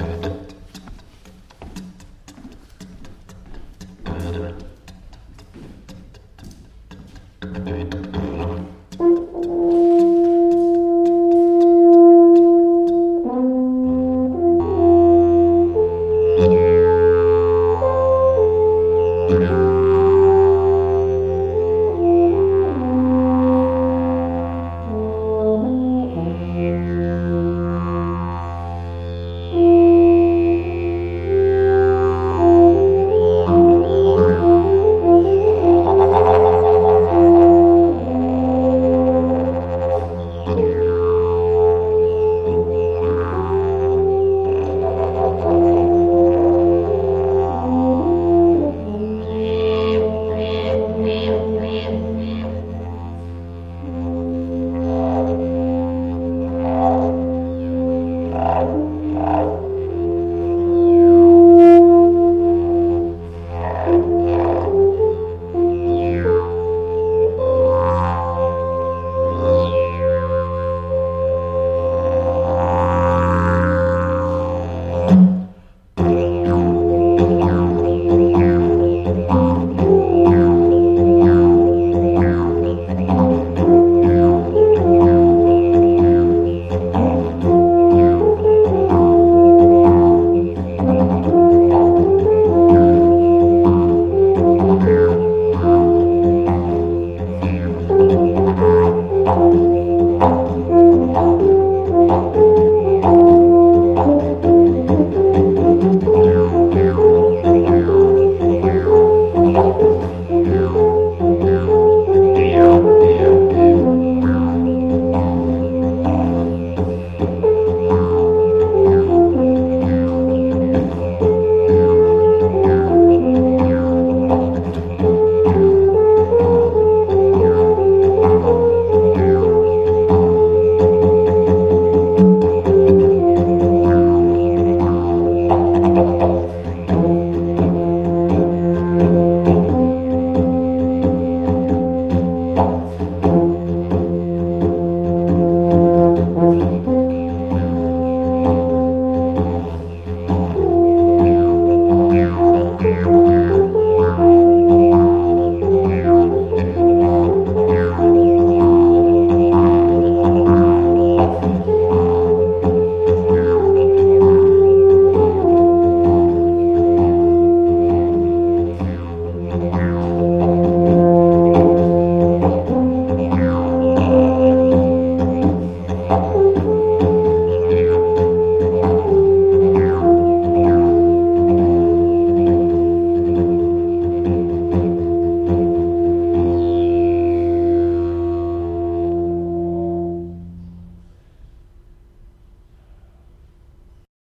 Yeah.